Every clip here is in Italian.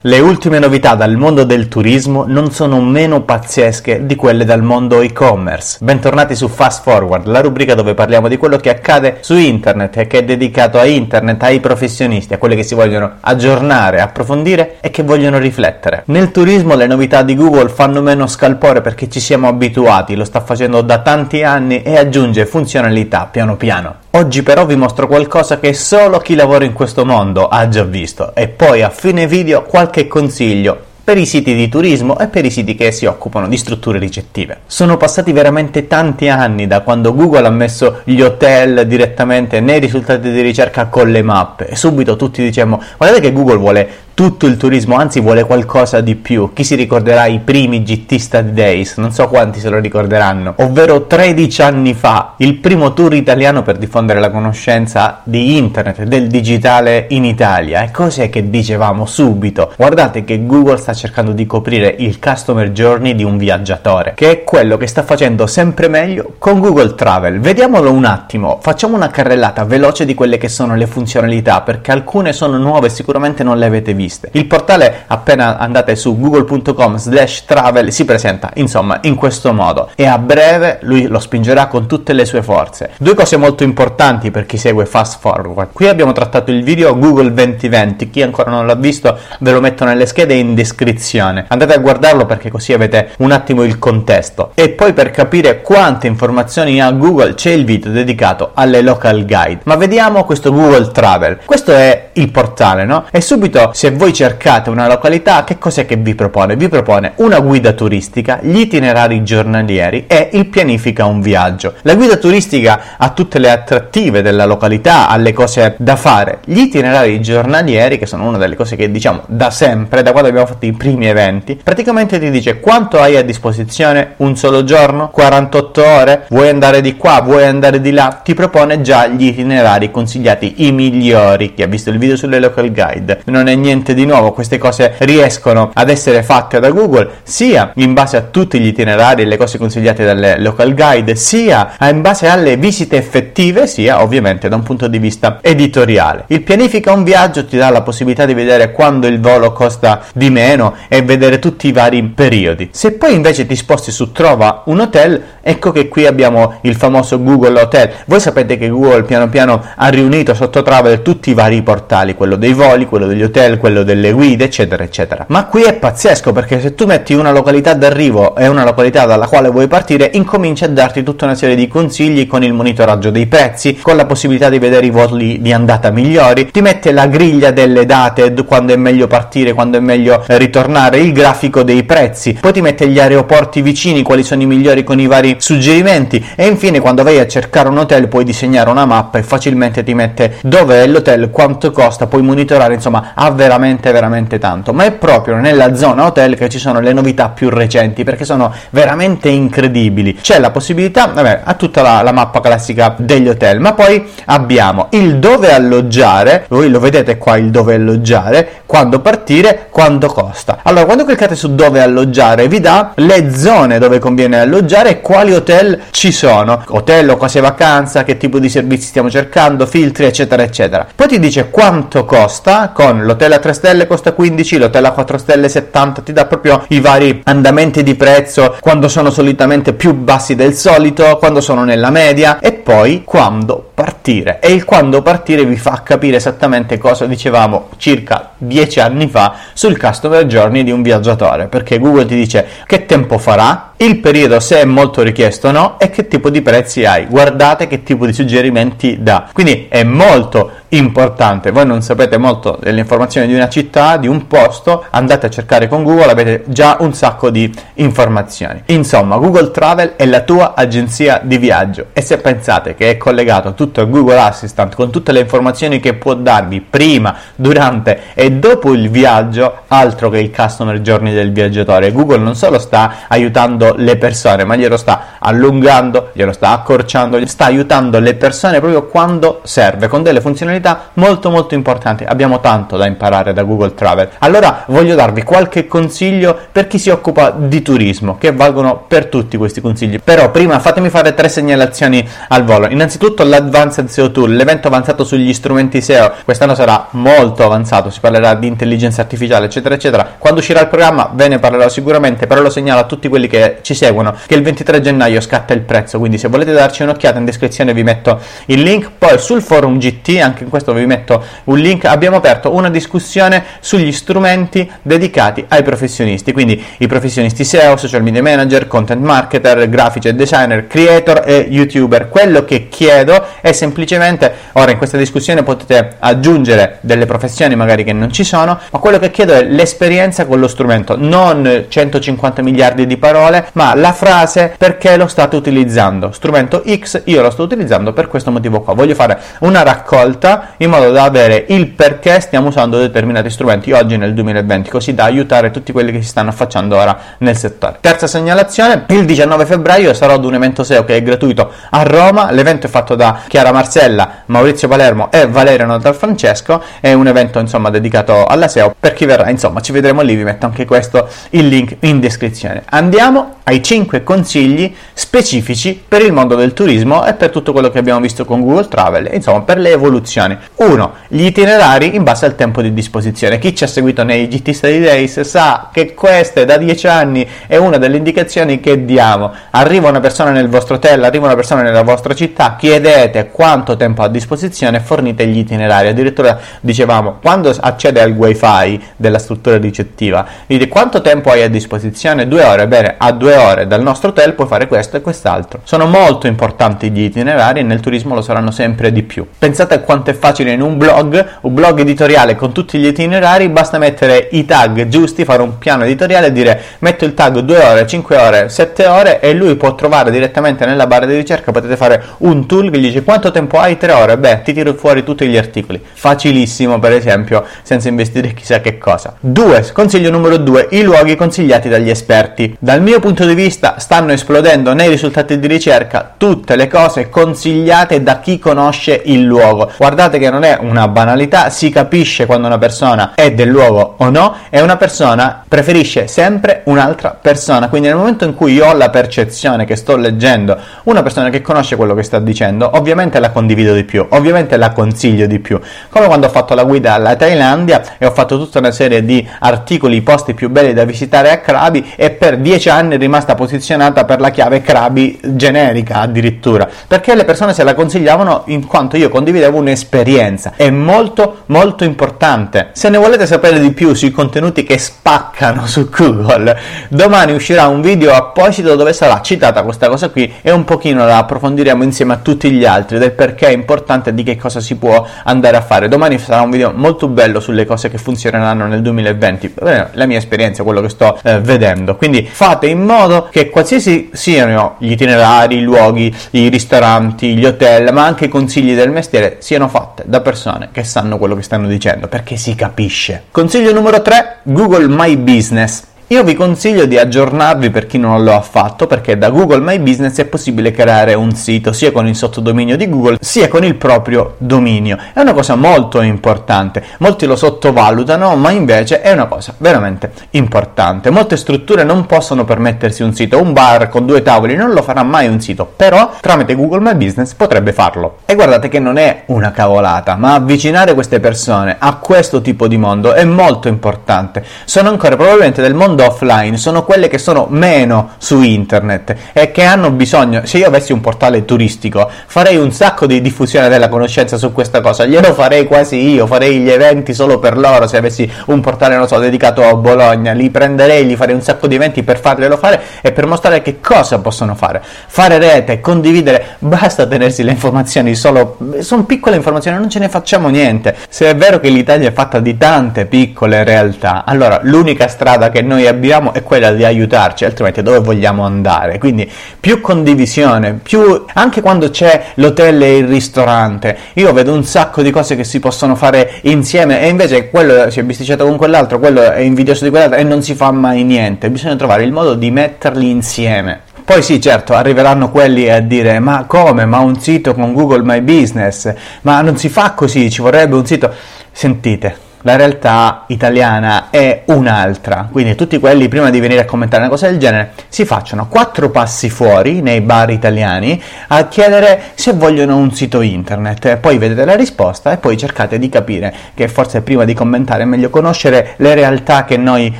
Le ultime novità dal mondo del turismo non sono meno pazzesche di quelle dal mondo e-commerce. Bentornati su Fast Forward, la rubrica dove parliamo di quello che accade su internet e che è dedicato a internet, ai professionisti, a quelli che si vogliono aggiornare, approfondire e che vogliono riflettere. Nel turismo le novità di Google fanno meno scalpore perché ci siamo abituati, lo sta facendo da tanti anni e aggiunge funzionalità piano piano. Oggi però vi mostro qualcosa che solo chi lavora in questo mondo ha già visto e poi a fine video qualche consiglio per i siti di turismo e per i siti che si occupano di strutture ricettive. Sono passati veramente tanti anni da quando Google ha messo gli hotel direttamente nei risultati di ricerca con le mappe e subito tutti diciamo guardate che Google vuole tutto il turismo, anzi vuole qualcosa di più. Chi si ricorderà i primi GT Study Days? Non so quanti se lo ricorderanno. Ovvero 13 anni fa, il primo tour italiano per diffondere la conoscenza di internet, del digitale in Italia. E cos'è che dicevamo subito? Guardate che Google sta cercando di coprire il customer journey di un viaggiatore, che è quello che sta facendo sempre meglio con Google Travel. Vediamolo un attimo, facciamo una carrellata veloce di quelle che sono le funzionalità, perché alcune sono nuove e sicuramente non le avete viste viste. Il portale appena andate su google.com slash travel si presenta insomma in questo modo e a breve lui lo spingerà con tutte le sue forze. Due cose molto importanti per chi segue Fast Forward. Qui abbiamo trattato il video Google 2020, chi ancora non l'ha visto ve lo metto nelle schede in descrizione. Andate a guardarlo perché così avete un attimo il contesto. E poi per capire quante informazioni ha Google c'è il video dedicato alle local guide. Ma vediamo questo Google Travel. Questo è il portale, no? E subito se voi cercate una località, che cos'è che vi propone? Vi propone una guida turistica, gli itinerari giornalieri e il pianifica un viaggio. La guida turistica ha tutte le attrattive della località, ha le cose da fare. Gli itinerari giornalieri, che sono una delle cose che diciamo da sempre, da quando abbiamo fatto i primi eventi, praticamente ti dice quanto hai a disposizione, un solo giorno, 48 ore, vuoi andare di qua, vuoi andare di là, ti propone già gli itinerari consigliati, i migliori. Chi ha visto il video sulle local guide non è niente niente di nuovo, queste cose riescono ad essere fatte da Google sia in base a tutti gli itinerari e le cose consigliate dalle local guide, sia in base alle visite effettive, sia ovviamente da un punto di vista editoriale. Il pianifica un viaggio ti dà la possibilità di vedere quando il volo costa di meno e vedere tutti i vari periodi. Se poi invece ti sposti su trova un hotel, ecco che qui abbiamo il famoso Google Hotel. Voi sapete che Google piano piano ha riunito sotto Travel tutti i vari portali, quello dei voli, quello degli hotel, quello delle guide, eccetera, eccetera. Ma qui è pazzesco perché se tu metti una località d'arrivo e una località dalla quale vuoi partire, incomincia a darti tutta una serie di consigli con il monitoraggio dei prezzi, con la possibilità di vedere i voli di andata migliori, ti mette la griglia delle date, quando è meglio partire, quando è meglio ritornare, il grafico dei prezzi, poi ti mette gli aeroporti vicini, quali sono i migliori con i vari suggerimenti e infine quando vai a cercare un hotel puoi disegnare una mappa e facilmente ti mette dove è l'hotel, quanto costa, puoi monitorare, insomma, ha veramente veramente veramente tanto. Ma è proprio nella zona hotel che ci sono le novità più recenti perché sono veramente incredibili. C'è la possibilità vabbè ha tutta la, la mappa classica degli hotel ma poi abbiamo il dove alloggiare voi lo vedete qua il dove alloggiare quando partire quanto costa. Allora quando cliccate su dove alloggiare vi dà le zone dove conviene alloggiare e quali hotel ci sono. Hotel o case vacanza che tipo di servizi stiamo cercando filtri eccetera eccetera. Poi ti dice quanto costa con l'hotel a 3 stelle costa 15, l'hotel a 4 stelle 70, ti dà proprio i vari andamenti di prezzo quando sono solitamente più bassi del solito, quando sono nella media e poi quando partire. E il quando partire vi fa capire esattamente cosa dicevamo circa 10 anni fa sul customer journey di un viaggiatore, perché Google ti dice che tempo farà, il periodo se è molto richiesto o no e che tipo di prezzi hai. Guardate che tipo di suggerimenti dà. Quindi è molto importante. Voi non sapete molto delle informazioni di una città, di un posto, andate a cercare con Google, avete già un sacco di informazioni. Insomma, Google Travel è la tua agenzia di viaggio e se pensate che è collegato tutto a Google Assistant con tutte le informazioni che può darvi prima, durante e dopo il viaggio, altro che il customer journey del viaggiatore. Google non solo sta aiutando le persone, ma glielo sta allungando, glielo sta accorciando, sta aiutando le persone proprio quando serve con delle funzionalità molto molto importanti. Abbiamo tanto da imparare da Google Travel. Allora voglio darvi qualche consiglio per chi si occupa di turismo, che valgono per tutti questi consigli. Però prima fatemi fare tre segnalazioni al volo. Innanzitutto l'advice Advanced SEO Tool, l'evento avanzato sugli strumenti SEO, quest'anno sarà molto avanzato, si parlerà di intelligenza artificiale, eccetera, eccetera. Quando uscirà il programma ve ne parlerò sicuramente, però lo segnalo a tutti quelli che ci seguono che il 23 gennaio scatta il prezzo, quindi se volete darci un'occhiata in descrizione vi metto il link, poi sul forum GT, anche in questo vi metto un link, abbiamo aperto una discussione sugli strumenti dedicati ai professionisti, quindi i professionisti SEO, social media manager, content marketer, grafici e designer, creator e youtuber. Quello che chiedo semplicemente, ora in questa discussione potete aggiungere delle professioni magari che non ci sono, ma quello che chiedo è l'esperienza con lo strumento, non 150 miliardi di parole, ma la frase perché lo state utilizzando. Strumento X, io lo sto utilizzando per questo motivo qua. Voglio fare una raccolta in modo da avere il perché stiamo usando determinati strumenti oggi nel 2020, così da aiutare tutti quelli che si stanno affacciando ora nel settore. Terza segnalazione, il 19 febbraio sarò ad un evento SEO che è gratuito a Roma, l'evento è fatto da Chiara Marcella, Maurizio Palermo e Valerio Notal Francesco, è un evento insomma dedicato alla SEO, per chi verrà insomma ci vedremo lì, vi metto anche questo il link in descrizione. Andiamo ai 5 consigli specifici per il mondo del turismo e per tutto quello che abbiamo visto con Google Travel, insomma per le evoluzioni. 1. Gli itinerari in base al tempo di disposizione. Chi ci ha seguito nei GT Study Days sa che queste da 10 anni è una delle indicazioni che diamo. Arriva una persona nel vostro hotel, arriva una persona nella vostra città, chiedete quanto tempo ha a disposizione fornite gli itinerari. Addirittura dicevamo, quando accede al wifi della struttura ricettiva, dite quanto tempo hai a disposizione? Due ore, bene, a due ore dal nostro hotel puoi fare questo e quest'altro. Sono molto importanti gli itinerari e nel turismo lo saranno sempre di più. Pensate a quanto è facile in un blog, un blog editoriale con tutti gli itinerari, basta mettere i tag giusti, fare un piano editoriale e dire metto il tag 2 ore, 5 ore, 7 ore e lui può trovare direttamente nella barra di ricerca, potete fare un tool che gli dice quanto tempo hai? 3 ore, beh ti tiro fuori tutti gli articoli. Facilissimo per esempio, senza investire chissà che cosa. 2. Consiglio numero 2, i luoghi consigliati dagli esperti. Dal mio punto di vista stanno esplodendo nei risultati di ricerca tutte le cose consigliate da chi conosce il luogo. Guardate che non è una banalità, si capisce quando una persona è del luogo o no e una persona preferisce sempre un'altra persona. Quindi nel momento in cui io ho la percezione che sto leggendo una persona che conosce quello che sta dicendo, ovviamente la condivido di più, ovviamente la consiglio di più. Come quando ho fatto la guida alla Thailandia e ho fatto tutta una serie di articoli, posti più belli da visitare a Krabi e per dieci anni è rimasta posizionata per la chiave Krabi generica addirittura, perché le persone se la consigliavano in quanto io condividevo un'esperienza. È molto molto importante. Se ne volete sapere di più sui contenuti che spaccano su Google, domani uscirà un video apposito dove sarà citata questa cosa qui e un pochino la approfondiremo insieme a tutti gli altri del perché è importante e di che cosa si può andare a fare. Domani sarà un video molto bello sulle cose che funzioneranno nel 2020, la mia esperienza, quello che sto eh, vedendo. Quindi fate in modo che qualsiasi siano gli itinerari, i luoghi, i ristoranti, gli hotel, ma anche i consigli del mestiere siano fatte da persone che sanno quello che stanno dicendo, perché si capisce. Consiglio numero 3, Google My Business. Io vi consiglio di aggiornarvi per chi non lo ha fatto perché da Google My Business è possibile creare un sito sia con il sottodominio di Google sia con il proprio dominio. È una cosa molto importante, molti lo sottovalutano ma invece è una cosa veramente importante. Molte strutture non possono permettersi un sito, un bar con due tavoli non lo farà mai un sito, però tramite Google My Business potrebbe farlo. E guardate che non è una cavolata, ma avvicinare queste persone a questo tipo di mondo è molto importante. Sono ancora probabilmente del mondo mondo offline sono quelle che sono meno su internet e che hanno bisogno, se io avessi un portale turistico farei un sacco di diffusione della conoscenza su questa cosa, glielo farei quasi io, farei gli eventi solo per loro se avessi un portale, non so, dedicato a Bologna, li prenderei, gli farei un sacco di eventi per farglielo fare e per mostrare che cosa possono fare. Fare rete, condividere, basta tenersi le informazioni solo, sono piccole informazioni, non ce ne facciamo niente. Se è vero che l'Italia è fatta di tante piccole realtà, allora l'unica strada che noi abbiamo è quella di aiutarci, altrimenti dove vogliamo andare? Quindi più condivisione, più anche quando c'è l'hotel e il ristorante, io vedo un sacco di cose che si possono fare insieme e invece quello si è bisticciato con quell'altro, quello è invidioso di quell'altro e non si fa mai niente, bisogna trovare il modo di metterli insieme. Poi sì, certo, arriveranno quelli a dire ma come? Ma un sito con Google My Business? Ma non si fa così, ci vorrebbe un sito. Sentite, la realtà italiana è un'altra. Quindi tutti quelli prima di venire a commentare una cosa del genere si facciano quattro passi fuori nei bar italiani a chiedere se vogliono un sito internet. Poi vedete la risposta e poi cercate di capire che forse prima di commentare è meglio conoscere le realtà che noi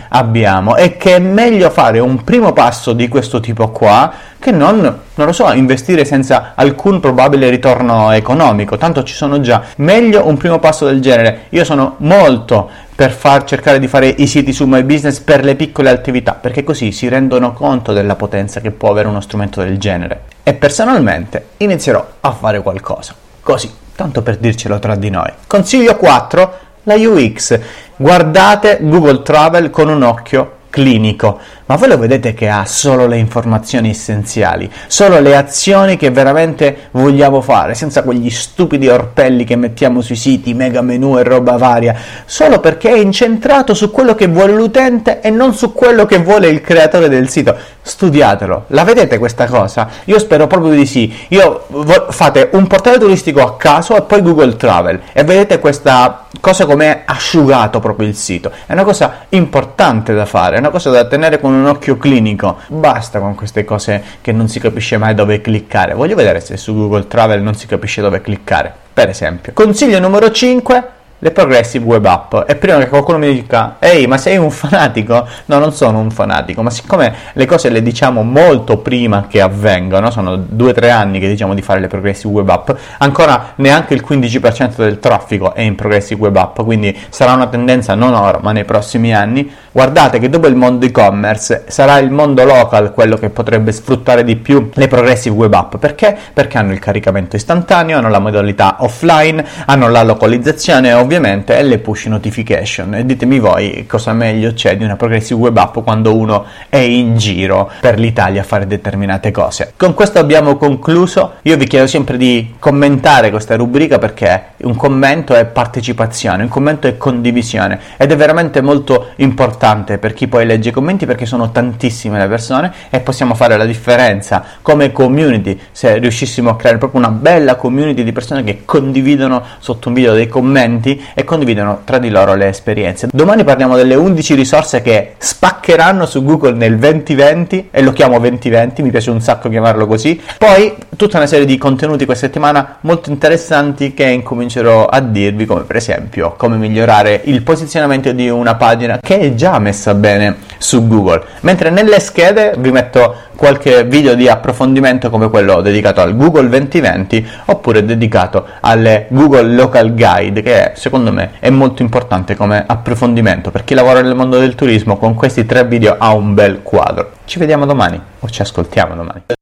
abbiamo e che è meglio fare un primo passo di questo tipo qua che non, non lo so, investire senza alcun probabile ritorno economico, tanto ci sono già. Meglio un primo passo del genere. Io sono molto per far cercare di fare i siti su My Business per le piccole attività, perché così si rendono conto della potenza che può avere uno strumento del genere. E personalmente inizierò a fare qualcosa. Così, tanto per dircelo tra di noi. Consiglio 4, la UX. Guardate Google Travel con un occhio clinico, ma voi lo vedete che ha solo le informazioni essenziali, solo le azioni che veramente vogliamo fare, senza quegli stupidi orpelli che mettiamo sui siti, mega menu e roba varia, solo perché è incentrato su quello che vuole l'utente e non su quello che vuole il creatore del sito. Studiatelo, la vedete questa cosa? Io spero proprio di sì. Io fate un portale turistico a caso e poi Google Travel e vedete questa cosa come asciugato proprio il sito. È una cosa importante da fare, è una cosa da tenere con un occhio clinico. Basta con queste cose che non si capisce mai dove cliccare. Voglio vedere se su Google Travel non si capisce dove cliccare. Per esempio. Consiglio numero 5 le progressive web app. E prima che qualcuno mi dica ehi ma sei un fanatico? No non sono un fanatico ma siccome le cose le diciamo molto prima che avvengano sono due o tre anni che diciamo di fare le progressive web app ancora neanche il 15% del traffico è in progressive web app quindi sarà una tendenza non ora ma nei prossimi anni. Guardate che dopo il mondo e-commerce sarà il mondo local quello che potrebbe sfruttare di più le progressive web app. Perché? perché hanno il caricamento istantaneo hanno la modalità offline hanno la localizzazione ovviamente è le push notification e ditemi voi cosa meglio c'è di una progressive web app quando uno è in giro per l'Italia a fare determinate cose. Con questo abbiamo concluso, io vi chiedo sempre di commentare questa rubrica perché un commento è partecipazione, un commento è condivisione ed è veramente molto importante per chi poi legge i commenti perché sono tantissime le persone e possiamo fare la differenza come community se riuscissimo a creare proprio una bella community di persone che condividono sotto un video dei commenti e condividono tra di loro le esperienze. Domani parliamo delle 11 risorse che spaccheranno su Google nel 2020 e lo chiamo 2020, mi piace un sacco chiamarlo così. Poi tutta una serie di contenuti questa settimana molto interessanti che incomincerò a dirvi come per esempio come migliorare il posizionamento di una pagina che è già messa bene su Google. Mentre nelle schede vi metto qualche video di approfondimento come quello dedicato al Google 2020 oppure dedicato alle Google Local Guide che secondo me è molto importante come approfondimento per chi lavora nel mondo del turismo con questi tre video ha un bel quadro. Ci vediamo domani o ci ascoltiamo domani.